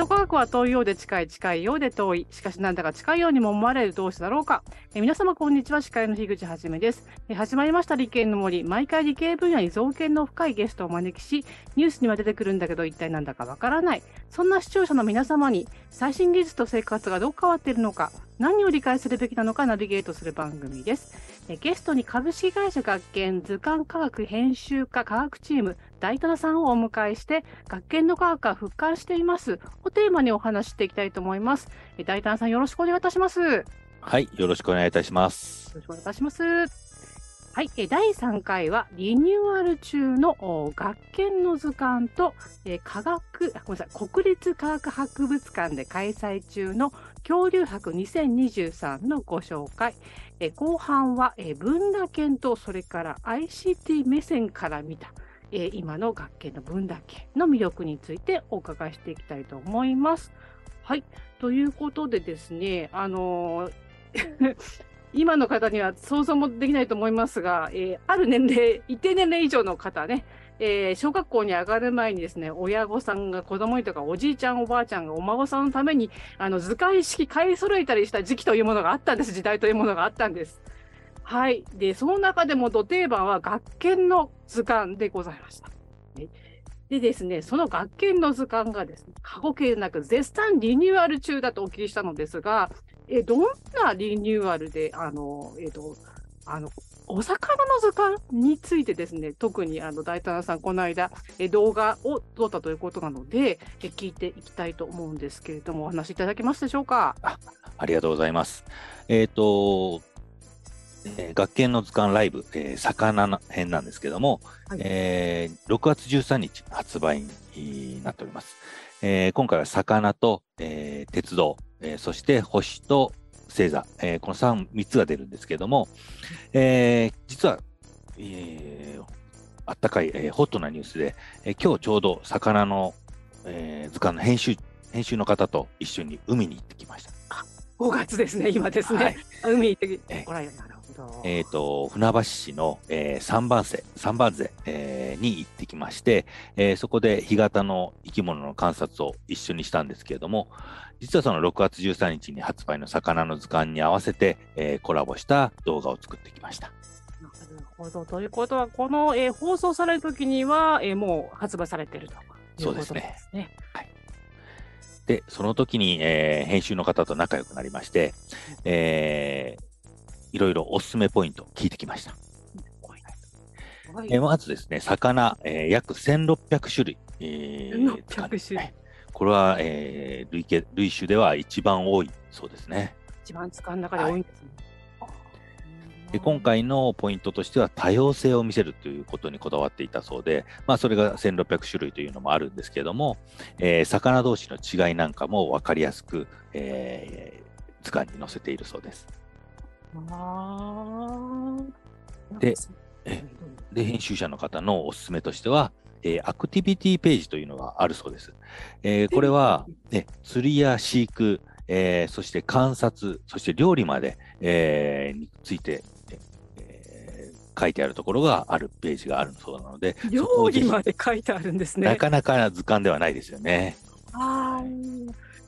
ト科学は遠いようで近い、近いようで遠い。しかしなんだか近いようにも思われる同士だろうか。え皆様こんにちは、司会の樋口はじめですえ。始まりました理系の森。毎回理系分野に造形の深いゲストをお招きし、ニュースには出てくるんだけど一体なんだかわからない。そんな視聴者の皆様に最新技術と生活がどう変わっているのか、何を理解するべきなのかナビゲートする番組です。えゲストに株式会社学研図鑑科学編集科科学チーム大棚さんをお迎えして学研の科学が復活していますをテーマにお話していきたいと思います。え大棚さんよろしくお願いいたします。はい、よろしくお願いいたします。よろしくお願いいたします。はい、え第3回はリニューアル中の学研の図鑑と、え科学ごめんなさい国立科学博物館で開催中の恐竜博2023のご紹介。え後半は、え文化研とそれから ICT 目線から見た、え今の学研の文化研の魅力についてお伺いしていきたいと思います。はい。ということでですね、あの今の方には想像もできないと思いますが、えー、ある年齢、一定年齢以上の方ね、えー、小学校に上がる前にですね、親御さんが子供にとかおじいちゃんおばあちゃんがお孫さんのために、あの、図鑑式買い揃えたりした時期というものがあったんです。時代というものがあったんです。はい。で、その中でも土定番は学研の図鑑でございました。でですね、その学研の図鑑がですね、過去形なく絶賛リニューアル中だとお聞きしたのですが、えどんなリニューアルで、あの、えっ、と、あの、お魚の図鑑についてですね、特にあの大田さん、この間え動画を撮ったということなのでえ、聞いていきたいと思うんですけれども、お話しいただけますでしょうか？あありがとうございます。えっ、ー、と、えー、学研の図鑑ライブ、えー、魚編なんですけども、はい、えー、6月13日発売になっております。えー、今回は魚と、えー、鉄道、えー、そして星と星座、えー、この 3, 3つが出るんですけれども、えー、実は、えー、あったかい、えー、ホットなニュースで、えー、今日ちょうど魚の、えー、図鑑の編集編集の方と一緒に海に行ってきました。5月ですね、今ですね。はい、海行ってきて、らえっ、ー、と、船橋市の、えー、三番瀬、三番瀬、えー、に行ってきまして、えー、そこで干潟の生き物の観察を一緒にしたんですけれども、実はその6月13日に発売の魚の図鑑に合わせて、えー、コラボした動画を作ってきました。なるほど。ということは、この、えー、放送されるときには、えー、もう発売されているということですね。そうですね。はい。で、その時に、えー、編集の方と仲良くなりまして、えー、いろいろおすすめポイント聞いてきました。はい、えー、まずですね、魚、えー、約1600種類、えー、600種類。これは、えー、類類種では一番多いそうですね。一番使う中で多いんですね。はい、で今回のポイントとしては多様性を見せるということにこだわっていたそうで、まあ、それが1600種類というのもあるんですけれども、えー、魚同士の違いなんかも分かりやすく、えー、図鑑に載せているそうです。でで、編集者の方のおすすめとしては、えー、アクティビティページというのがあるそうです。えー、これは、ね、釣りや飼育、えー、そして観察、そして料理まで、えー、について、えー、書いてあるところがあるページがあるそうなので、料理まで書いてあるんですね。なかなか図鑑ではないですよね。あ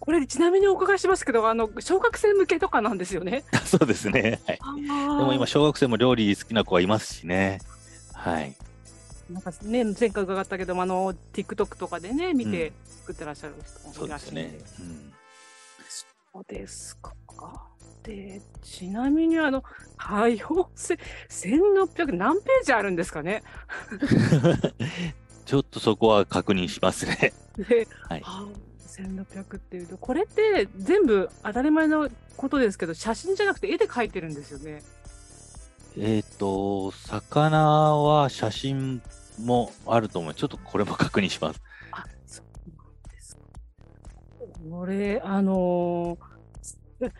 これちなみにお伺いしますけど、あの小学生向けとかなんですよね。そうですね。はい、でも今小学生も料理好きな子はいますしね。はい。なんかね前回伺ったけどもあの TikTok とかでね見て作ってらっしゃる人もいらっしゃる、うん、そうですね。うん、そうですか。でちなみにあの多様性1600何ページあるんですかね？ちょっとそこは確認しますね。で、はい。1600っていうと、これって全部当たり前のことですけど、写真じゃなくて絵で描いてるんですよね。えっ、ー、と、魚は写真もあると思う。ちょっとこれも確認します。あ、そうなんですか。これ、あのー、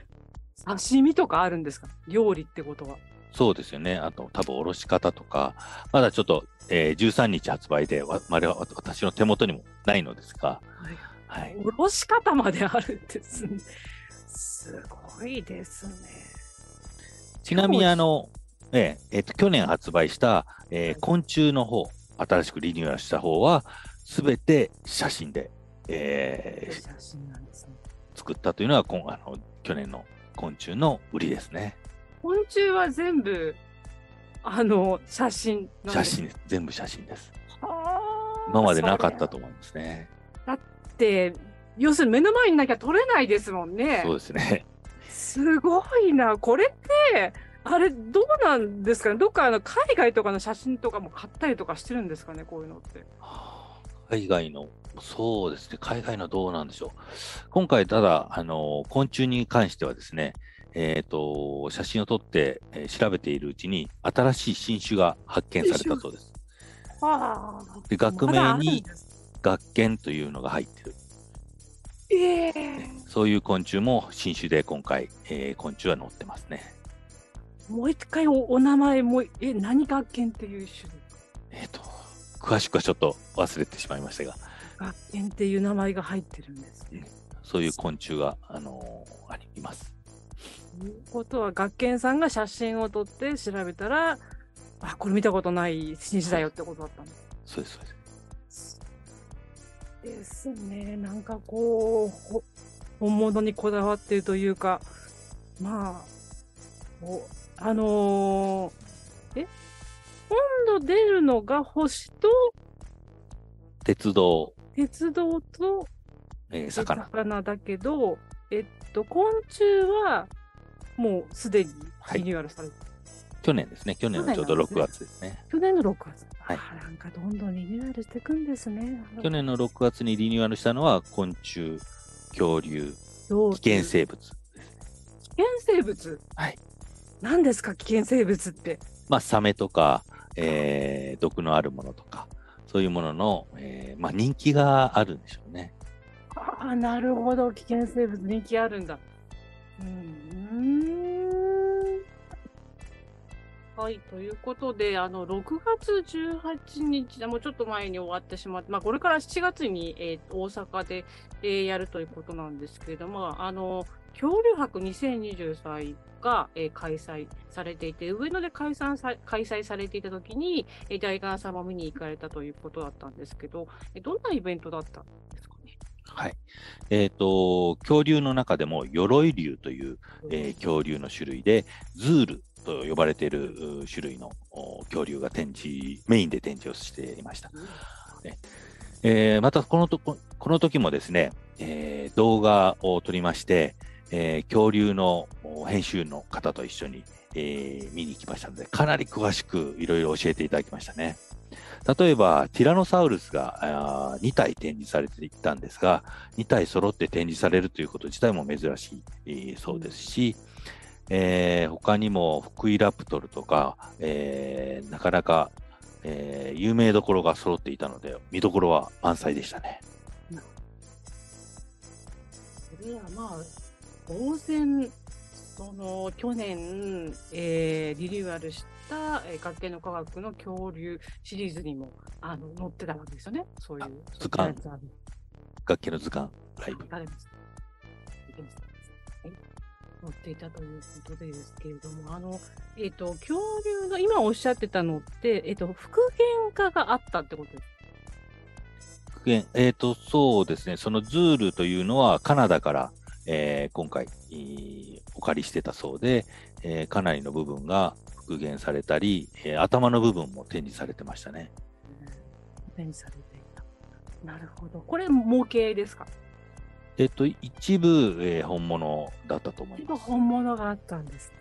刺身とかあるんですか？料理ってことは。そうですよね。あと、多分おろし方とか、まだちょっと、えー、13日発売で、わまあ、私の手元にもないのですが、はいはい、おろし方まであるんですね。すごいですね。ちなみにあの、えええっと、去年発売した、えー、昆虫の方、新しくリニューアルした方は、すべて写真でえー写真なんですね。作ったというのが今あの去年の昆虫の売りですね。昆虫は全部、あの、写真写真です。全部写真です。はあ今までなかったそと思いますね。れって、要するに目の前になきゃ撮れないですもんね。そうですね。すごいな。これって、あれ、どうなんですかね？どっかあの海外とかの写真とかも買ったりとかしてるんですかね？こういうのって。海外の、そうですね、海外のどうなんでしょう。今回、ただ、あの、昆虫に関してはですね、えっ、と、写真を撮って、えー調べているうちに、新しい新種が発見されたそうです。で、学名に学研というのが入ってる。ええそういう昆虫も新種で今回、えー昆虫は載ってますね。もう一回おお名前も、え、何学研っていう種類？えっ、と、詳しくはちょっと忘れてしまいましたが、学研っていう名前が入ってるんですね。そういう昆虫が、あのーあります。ということは、学研さんが写真を撮って調べたら、あ、これ見たことない新種だよってことだったんです。そうです、そうです。ですね。なんかこう、ほ本物にこだわってるというか、まあ、おあのーえ今度出るのが星と鉄道、鉄道とえー魚。魚だけど、えっと、昆虫はもうすでにはいリニューアルされて、去年ですね。去年のちょうど6去年なん月ですね。去年の6月。はいあなんかどんどんリニューアルしていくんですね。去年の6月にリニューアルしたのは昆虫、恐竜、危危険生物ですね。危険生物？はい。何ですか危険生物って？まあ、サメとか、えー毒のあるものとか、そういうものの、えーまあ、人気があるんでしょうね。ああ、なるほど。危険生物人気あるんだ。うーん。はい、ということで、あの、6月18日、あもうちょっと前に終わってしまって、まあ、これから7月に、えー大阪で、えーやるということなんですけれども、あの、恐竜博2023が、えー開催されていて、上野で開催さ開催されていたときに、えー、大観さんも見に行かれたということだったんですけど、えどんなイベントだったんですかね？はい。えっ、と、恐竜の中でも、鎧竜という、えー恐竜の種類で、ズールと呼ばれているう種類のお恐竜が展示、メインで展示をしていました。えーまたこのとこ、この時もですね、えー動画を撮りまして、えー恐竜のお編集の方と一緒に、えー見に行きましたので、かなり詳しくいろいろ教えていただきましたね。例えば、ティラノサウルスがあー2体展示されていたんですが、2体揃って展示されるということ自体も珍しい、えーそうですし、えー他にもフクイラプトルとか、えーなかなか、えー有名どころが揃っていたので、見どころは満載でしたね。それはまあ、当然、その去年、えーリニューアルした、えー学研の科学の恐竜シリーズにもあの載ってたわけですよね。そういう。図鑑そういうやつある楽器の図鑑ライブ。誰ですはい載っていたということでですけれども、あの、えっ、と、恐竜の、今おっしゃってたのって、えっ、と、復元化があったってことです復元えっ、と、そうですね、そのズールというのはカナダから、えー今回、えーお借りしてたそうで、えーかなりの部分が復元されたり、えー頭の部分も展示されてましたね。展示されていた。なるほど。これ、模型ですか？えっ、と、一部、えー本物だったと思い今ます。本物があったんですね。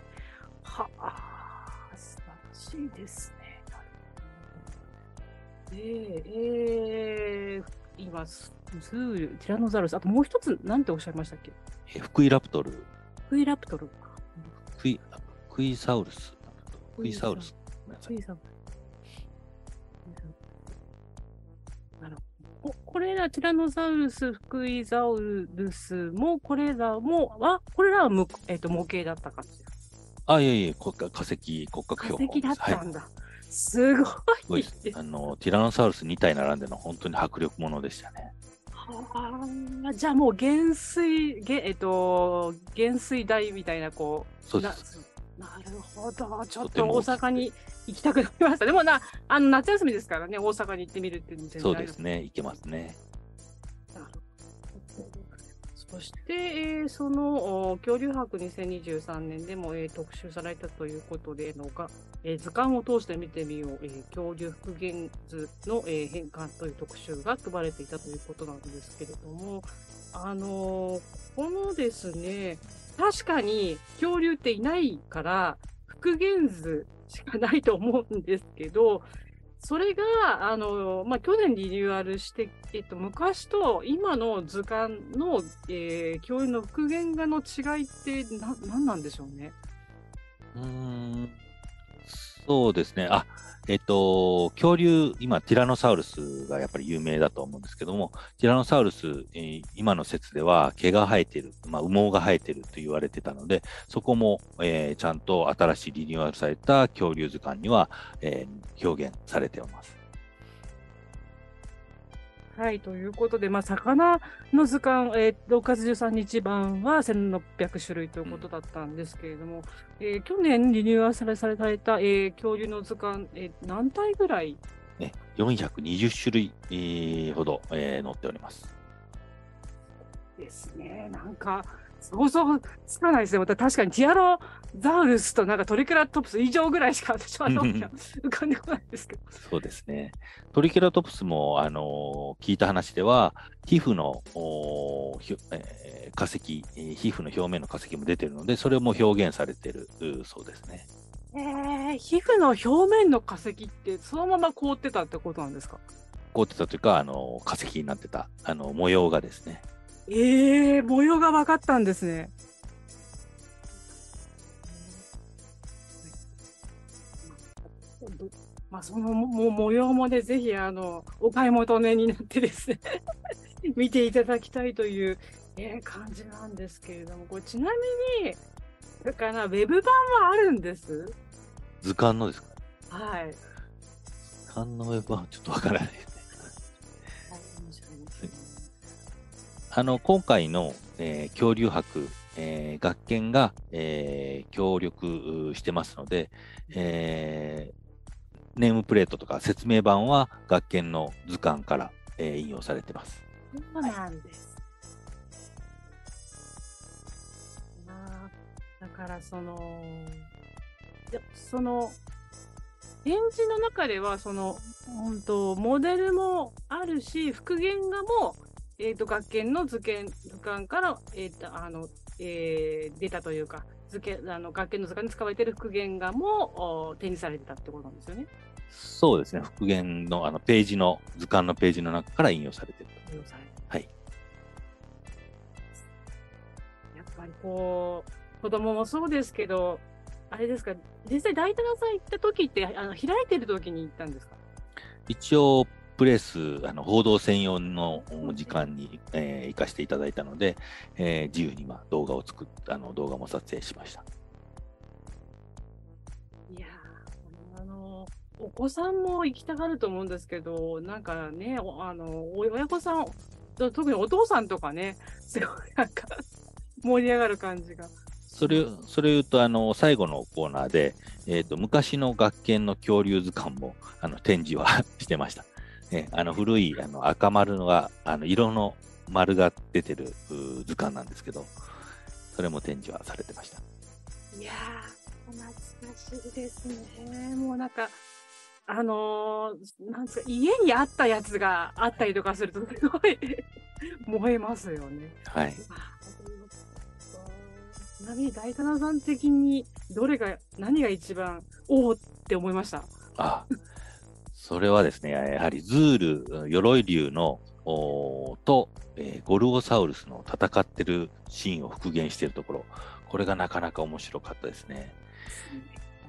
はあ、素晴らしいですね。なるほどで、えー、今、ズール、ティラノザウルス、あともう一つ、なんておっしゃいましたっけ？えーフクイラプトル、フイラプトル。クイクイサウルス、クイサウルス。ごめんなさいフイサウルスここれら、ティラノザウルス、フクイザウルスも、これらも、あ、これらはむ、えっ、と、模型だったか。あ、いえいえ、国家化石、骨格化標本石だったんだ。すごすごい。あの、ティラノサウルス2体並んでの本当に迫力ものでしたね。はあ、じゃあもう減水、げえっと、減水台みたいな、こう、なそうです。なるほど、ちょっと大阪に行きたくなりました。でもな、あの夏休みですからね、大阪に行ってみるっていうのそうですね。いけますね。そして、えー、その恐竜博2023年でも、えー、特集されたということでのが、えー、図鑑を通して見てみよう、えー、恐竜復元図の、えー、変換という特集が組まれていたということなんですけれども、あのー、このですね、確かに恐竜っていないから、復元図しかないと思うんですけど、それが、あの、まあ、去年リニューアルして、えっと、昔と今の図鑑の、えー、恐竜の復元画の違いって、何なんでしょうね。うん、そうですね。あ、えっと、恐竜、今、ティラノサウルスがやっぱり有名だと思うんですけども、ティラノサウルス、えー、今の説では毛が生えてる、まあ、羽毛が生えてると言われてたので、そこも、えー、ちゃんと新しいリニューアルされた恐竜図鑑には、えー、表現されています。はい、ということで、まあ、魚の図鑑、えー、6月13日版は1600種類ということだったんですけれども、うん、えー、去年リニューアルされされた、えー、恐竜の図鑑、えー、何体ぐらい？ね、420種類、えー、ほど、えー、載っております。ですね、なんか、想像つかないですね。また確かにティアロザウルスとなんかトリケラトプス以上ぐらいしか私は浮かんでこないですけど。そうですね。トリケラトプスも、あのー、聞いた話では、皮膚の、おえー、化石、皮膚の表面の化石も出てるので、それも表現されてるそうですね。えー、皮膚の表面の化石ってそのまま凍ってたってことなんですか？凍ってたというか、あの化石になってたあの模様がですね。ええー、模様が分かったんですね。まあ、そのも模様もね、ぜひあのお買い求めになってですね 見ていただきたいという、えー、感じなんですけれども、これちなみに、だからウェブ版はあるんです？図鑑のですか？はい。図鑑のウェブ版はちょっとわからないあの、今回の、えー、恐竜博、えー、学研が、えー、協力してますので、えー、ネームプレートとか説明版は学研の図鑑から、えー、引用されてます。そうなんです。はい、だからその、その、展示の中では、その、本当モデルもあるし、復元画もえーと、学研の図鑑図鑑から、えーとあのえー、出たというか図鑑あの学研の図鑑に使われている復元画も展示されてたってことなんですよね。そうですね、復元のあのページの図鑑のページの中から引用されてる引用されてはい。やっぱりこう、子供もそうですけど、あれですか、実際大棚さん行った時ってあの開いてる時に行ったんですか？一応、プレス、あの報道専用の時間に、えー、行かせていただいたので、えー、自由にまあ動画を作っあの動画も撮影しました。いやあのお子さんも行きたがると思うんですけど、なんかね、あの親御さん、特にお父さんとかね、すごいなんか 盛り上がる感じが。それそれ言うとあの最後のコーナーで、えーと、と昔の学研の恐竜図鑑もあの展示は してました。ね、あの古いあの赤丸のが、あの色の丸が出てる図鑑なんですけど、それも展示はされてました。いやー、懐かしいですね。もうなんか、あのー、なんですか、家にあったやつがあったりとかすると、すごい燃えますよね。はい。ちなみに大棚さん的にどれが何が一番おおって思いました？あそれはですね、やはりズール、鎧竜のと、えー、ゴルゴサウルスの戦ってるシーンを復元しているところ、これがなかなか面白かったですね。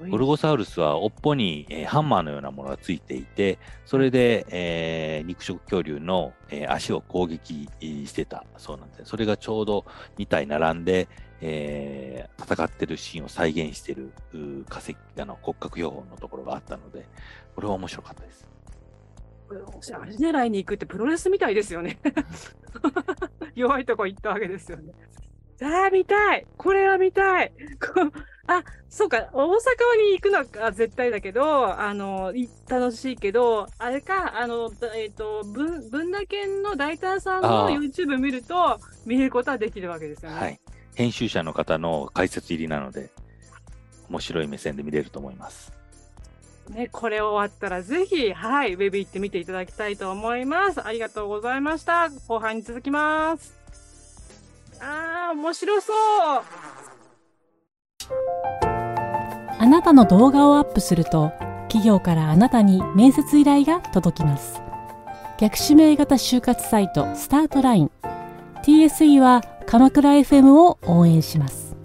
ゴルゴサウルスは尾っぽに、えー、ハンマーのようなものがついていて、それで、えー、肉食恐竜の、えー、足を攻撃してたそうなんですね。それがちょうど2体並んで、えー、戦ってるシーンを再現している化石あの骨格標本のところがあったので、これは面白かったです。あれ狙いに行くってプロレスみたいですよね。弱いとこ行ったわけですよね。さあ、見たいこれは見たいあ、そうか、大阪に行くのは絶対だけど、あの、楽しいけど、あれか、あの、えっ、ー、と、文、文田県の大胆さんの YouTube 見ると、見ることはできるわけですよね。はい。編集者の方の解説入りなので、面白い目線で見れると思います。ね、これ終わったらぜひ、はい、ウェブ行ってみていただきたいと思います。ありがとうございました。後半に続きます。あー、面白そう。あなたの動画をアップすると、企業からあなたに面接依頼が届きます。逆指名型就活サイトスタートライン TSE は鎌倉 FM を応援します。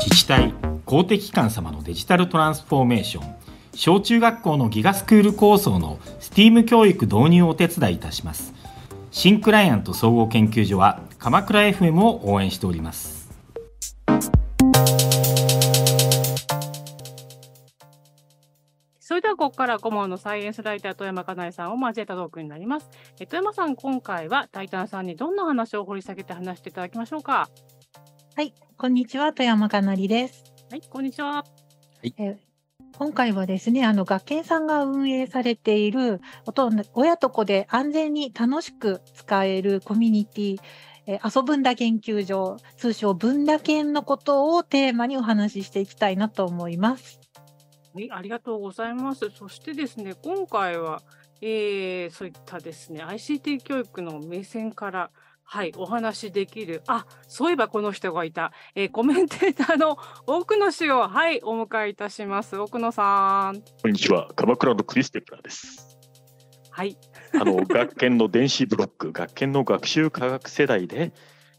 自治体公的機関様のデジタルトランスフォーメーション小中学校のギガスクール構想の STEAM 教育導入をお手伝いいたします新クライアント総合研究所は鎌倉 FM を応援しておりますから顧問のサイエンスライター富山かなえさんを交えたトークになります。え富山さん今回はタイタンさんにどんな話を掘り下げて話していただきましょうか？はいこんにちは富山かなりです。はいこんにちは。はい、え今回はですね、あの学研さんが運営されている親と子で安全に楽しく使えるコミュニティ、え遊ぶんだ研究所、通称文だ研のことをテーマにお話ししていきたいなと思います。はい、ありがとうございます。そしてですね、今回は、えー、そういったですね、ICT 教育の目線から、はい、お話できる。あ、そういえばこの人がいた。えー、コメンテーターの奥野氏を、はい、お迎えいたします。奥野さん。こんにちは。鎌倉のクリステプラです。はい。あの、学研の電子ブロック、学研の学習科学世代で、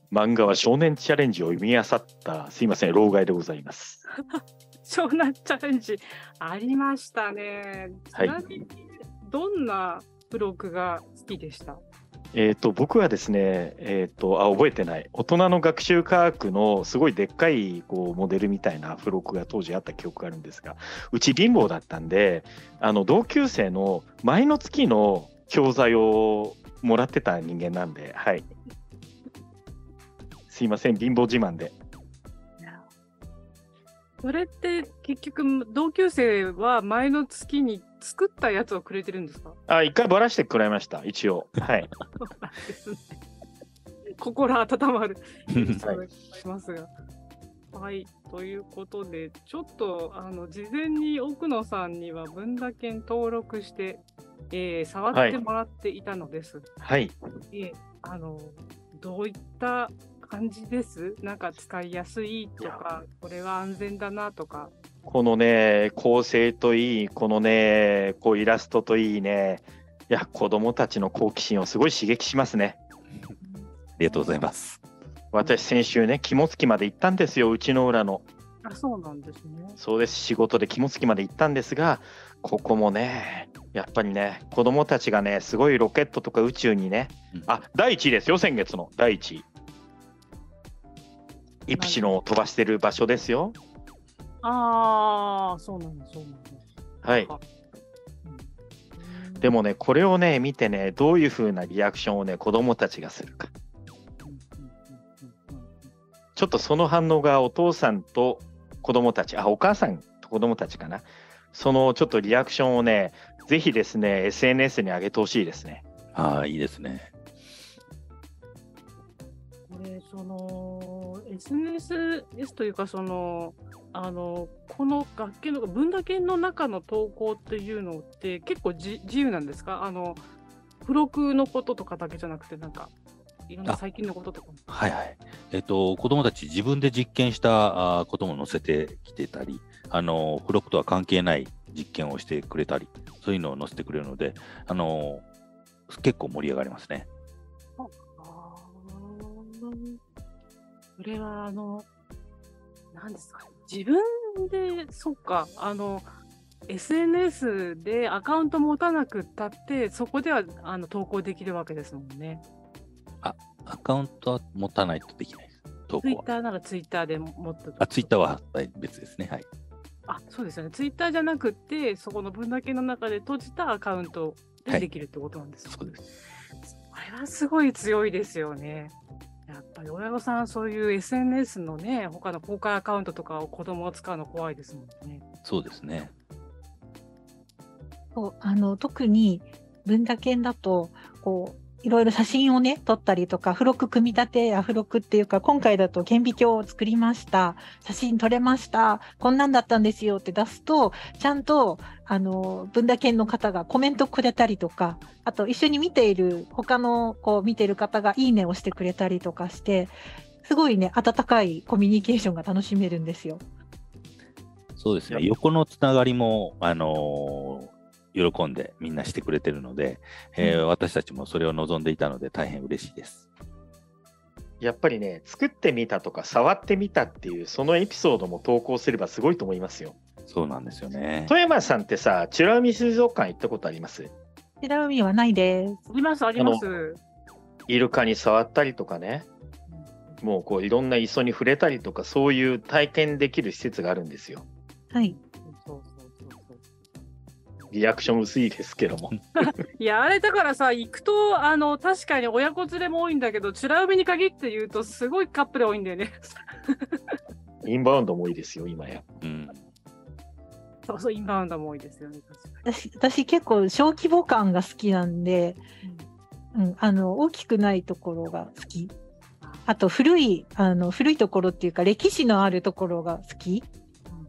漫画は少年チャレンジを読み漁った、すいません、老害でございます。少年チャレンジ、ありましたね。はい。どんなブロックが好きでした？えーと、僕はですね、えーと、あ覚えてない大人の学習科学のすごいでっかいこうモデルみたいな付録が当時あった記憶があるんですがうち貧乏だったんであの同級生の前の月の教材をもらってた人間なんではいすいません貧乏自慢で。それって結局同級生は前の月に作ったやつをくれてるんですか？あ、一回ばらしてくれました、一応。はい。心温まる。はい、ますが。はい、ということで、ちょっとあの事前に奥野さんには分だけ登録して、えー、触ってもらっていたのです。はい。えー、あのどういった感じです？なんか使いやすいとか、これは安全だなとか。このね、構成といい、このね、こうイラストといいね、いや、子供たちの好奇心をすごい刺激しますね。ありがとうございます。私、先週ね、肝付まで行ったんですよ、うちの裏の。あ、そうなんですね。そうです、仕事で肝付まで行ったんですが、ここもね、やっぱりね、子供たちがね、すごいロケットとか宇宙にね、うん、あ、第1位ですよ、先月の第1位。イプシロンを飛ばしてる場所ですよ。ああ、そうなんだ、そうなんだ。はい。でもね、これをね、見てね、どういうふうなリアクションをね、子供たちがするか。ちょっとその反応がお父さんと子供たち、あ、お母さんと子供たちかな。そのちょっとリアクションをね、ぜひですね、SNS に上げてほしいですね。ああ、いいですね。これ、その、SNS というか、その、あのこの学研の文化研の中の投稿っていうのって結構自由なんですか？あの付録のこととかだけじゃなくてなんかいろんな最近のこととかはいはい。えっ、ー、と、子供たち自分で実験したことも載せてきてたり、あの、付録とは関係ない実験をしてくれたり、そういうのを載せてくれるので、あの、結構盛り上がりますね。ああ、それは、あの、何ですか自分で、そっか、あの、SNS でアカウント持たなくったって、そこではあの投稿できるわけですもんね。あ、アカウントは持たないとできないです。投稿は。ツイッターならツイッターで持ってあ、ツイッターは別ですね。はい。あ、そうですよね。ツイッターじゃなくて、そこの分だけの中で閉じたアカウントでできるってことなんです、はい、そうです。これはすごい強いですよね。やっぱり親御さん、そういう SNS のね、他の公開アカウントとかを子供を使うの怖いですもんね。そうですね。そうあの特に文化研だとこういろいろ写真をね撮ったりとか付録組み立てや付録っていうか今回だと顕微鏡を作りました写真撮れましたこんなんだったんですよって出すとちゃんとあの文化研の方がコメントくれたりとかあと一緒に見ている他のこう見ている方がいいねをしてくれたりとかしてすごいね温かいコミュニケーションが楽しめるんですよ。そうですね。横のつながりも、あのー喜んでみんなしてくれてるので、えー私たちもそれを望んでいたので大変嬉しいです。やっぱりね、作ってみたとか、触ってみたっていう、そのエピソードも投稿すればすごいと思いますよ。そうなんですよね。富山さんってさ、美ら海水族館行ったことあります？白海はないです。あります、あります。イルカに触ったりとかね、もうこういろんな磯に触れたりとか、そういう体験できる施設があるんですよ。はい。そうそうそうそうリアクション薄いですけども。いや、あれだからさ、行くと、あの、確かに親子連れも多いんだけど、美ら海に限って言うと、すごいカップル多いんだよね。インバウンドも多いですよ、今や。うん。そうそう、インバウンドも多いですよね。私私結構小規模感が好きなんで、うん、あの大きくないところが好き。あと古いあの古いところっていうか歴史のあるところが好き。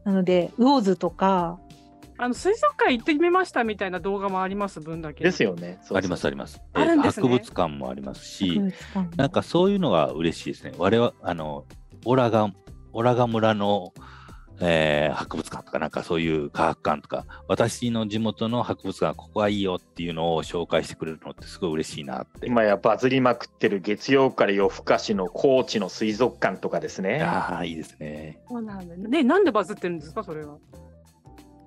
なので魚津とかあの水族館行ってみましたみたいな動画もあります分だけ。ですよね。そうそうありますあります。あるんですね博物館もありますし博、物館なんかそういうのが嬉しいですね。我々、あの、オラガ、オラガ村の、えー博物館とか、なんかそういう科学館とか、私の地元の博物館、ここはいいよっていうのを紹介してくれるのってすごい嬉しいなって。今やバズりまくってる月曜から夜更かしの高知の水族館とかですね。ああ、いいですね。そうなんだね。ね、なんでバズってるんですか、それは。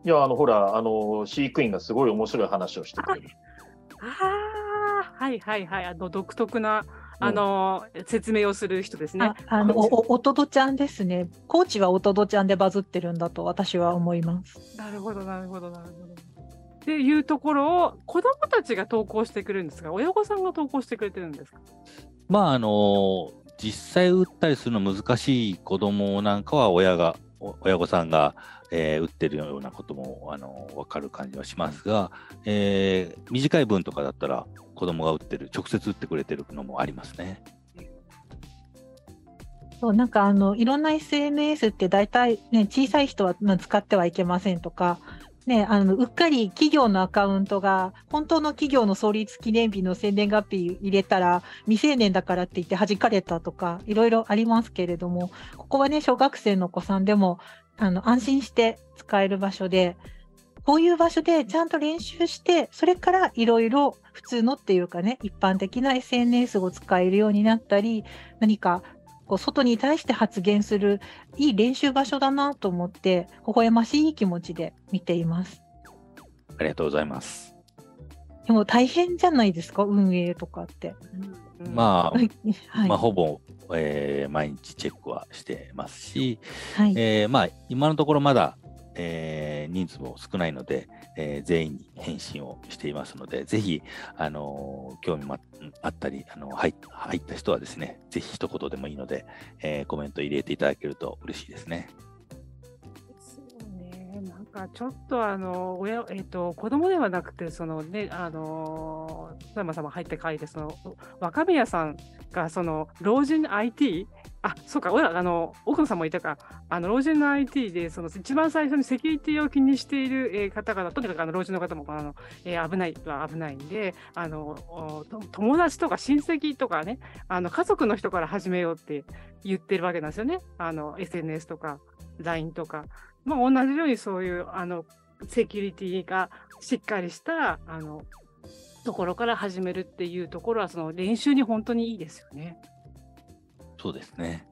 いや、あの、ほら、あの、飼育員がすごい面白い話をしてくれる。ああ、はいはいはい。あの、独特な、あの、説明をする人ですねあ。あのおおおとどちゃんですね。高知はおとどちゃんでバズってるんだと私は思います。なるほど、なるほど、なるほど。っていうところを子供たちが投稿してくれるんですが、親御さんが投稿してくれてるんですか？まあ、あの実際打ったりするの難しい子供なんかは親が、お親御さんが、えー打ってるようなことも、あの分かる感じはしますが、えー短い文とかだったら子供が打ってる、直接打ってくれてるのもありますね。そうなんかあのいろんな SNS って大体ね小さい人は使ってはいけませんとか。ね、あのうっかり企業のアカウントが本当の企業の創立記念日の宣伝月日入れたら未成年だからって言って弾かれたとかいろいろありますけれどもここはね小学生のお子さんでもあの安心して使える場所でこういう場所でちゃんと練習してそれからいろいろ普通のっていうかね一般的な SNS を使えるようになったり何かこう外に対して発言するいい練習場所だなと思って微笑ましい気持ちで見ています。ありがとうございます。でも大変じゃないですか？運営とかって。まあ、はい、はいまあ、ほぼ、えー毎日チェックはしてますし、はい。えーまあ、今のところまだ、えー人数も少ないので、えー全員に返信をしていますので、ぜひ、あのー興味もああったり、あの入っ入った人はですね、ぜひ一言でもいいので、えーコメント入れていただけると嬉しいですね。そうね、なんかちょっとあの親、えっと子供ではなくて、そのね、あの富山さんも入って書いて、その若宮さんがその老人 IT、あそうか、親あの奥野さんもいたか、あの老人の IT で、その一番最初にセキュリティを気にしている、え方々、とにかくあの老人の方もあの、えー危ないは危ないんで、あの友達とか親戚とかね、あの家族の人から始めようって言ってるわけなんですよね、あの SNS とか LINE とか。まあ、同じようにそういうあのセキュリティがしっかりしたあのところから始めるっていうところはその練習に本当にいいですよね。そうですね。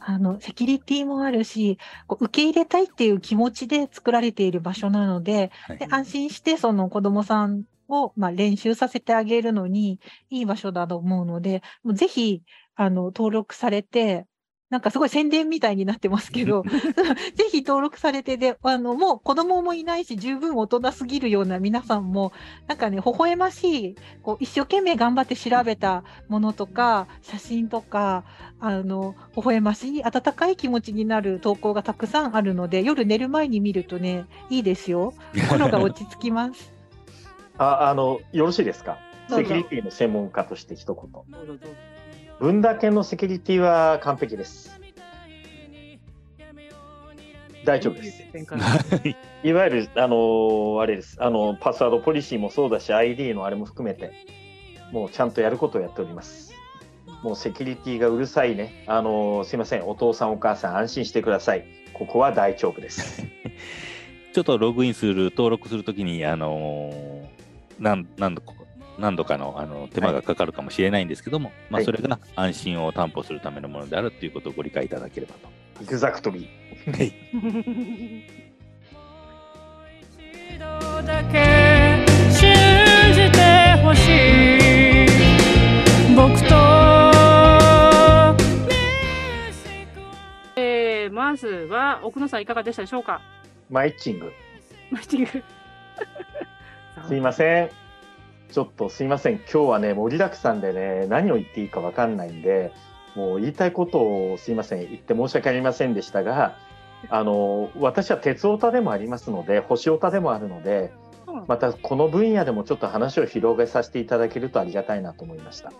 あのセキュリティもあるしこう受け入れたいっていう気持ちで作られている場所なのではいで安心してその子どもさんを、まあ、練習させてあげるのにいい場所だと思うのでもうぜひあの登録されてなんかすごい宣伝みたいになってますけど、ぜひ登録されてで、あの、もう子供もいないし、十分大人すぎるような皆さんも、なんかね、微笑ましい、こう、一生懸命頑張って調べたものとか、写真とか、あの、微笑ましい、温かい気持ちになる投稿がたくさんあるので、夜寝る前に見るとね、いいですよ。心が落ち着きます。あ、あの、よろしいですか？セキュリティの専門家として一言。分だけのセキュリティは完璧です。大丈夫です。いわゆる、あのーあれです。あの、パスワードポリシーもそうだし、ID のあれも含めて、もうちゃんとやることをやっております。もうセキュリティがうるさいね。あのーすいません。お父さんお母さん安心してください。ここは大丈夫です。ちょっとログインする、登録するときに、あのー何何度か何度かのあの手間がかかるかもしれないんですけども、まあ、はいそれが安心を担保するためのものであるということをご理解いただければと。エグザクトリー。だけ信じてほしい。僕とえーまずは奥野さんい。かがでしたでしょうか。マイッチング。マッチングすい。ません。ちょっとすいません。今日はね、盛りだくさんでね、何を言っていいかわかんないんで、もう言いたいことをすいません。言って申し訳ありませんでしたが、あの、私は鉄オタでもありますので、星オタでもあるので、うんまたこの分野でもちょっと話を広げさせていただけるとありがたいなと思いました。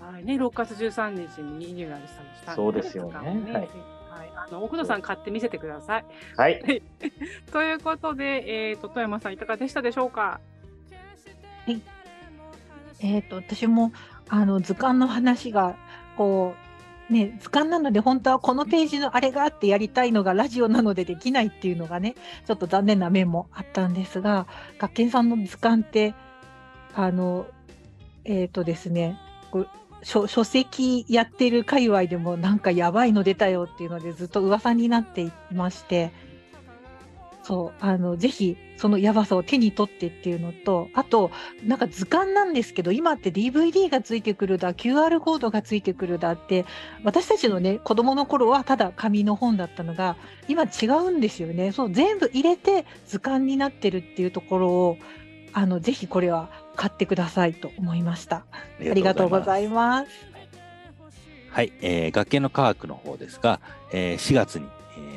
はいね、6月13日にリニューアルしたしたんそうですよねはいはい、あの奥野さん買って見せてください。はい。ということで、えー、と富山さんいかがでしたでしょうか？えっ、と、私も、あの、図鑑の話が、こう、ね、図鑑なので、本当はこのページのあれがあってやりたいのがラジオなのでできないっていうのがね、ちょっと残念な面もあったんですが、学研さんの図鑑って、あの、えっ、とですね、こう書書籍やってる界隈でもなんかやばいの出たよっていうのでずっと噂になっていまして、そう、あの、ぜひそのやばさを手に取ってっていうのと、あと、なんか図鑑なんですけど、今って DVD がついてくるだ、QR コードがついてくるだって、私たちのね、子供の頃はただ紙の本だったのが、今違うんですよね。そう、全部入れて図鑑になってるっていうところを、あの、ぜひこれは買ってくださいと思いました。ありがとうございます。はい、えー学研の科学の方ですが、えー4月に、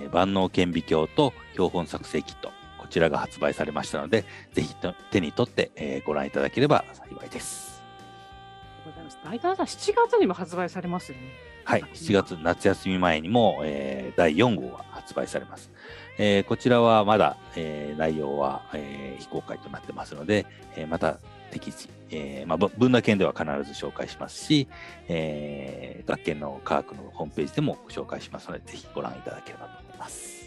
えー万能顕微鏡と標本作成キット、こちらが発売されましたので、ぜひと手に取って、えーご覧いただければ幸いです。大体さ7月にも発売されますよね。はい、7月夏休み前にも、えー第4号が発売されます。えーこちらはまだ、えー内容は、えー非公開となってますので、えーまた適時、えーまあ、ぶ文化研では必ず紹介しますし、えー学研の科学のホームページでも紹介しますので、ぜひご覧いただければと思います。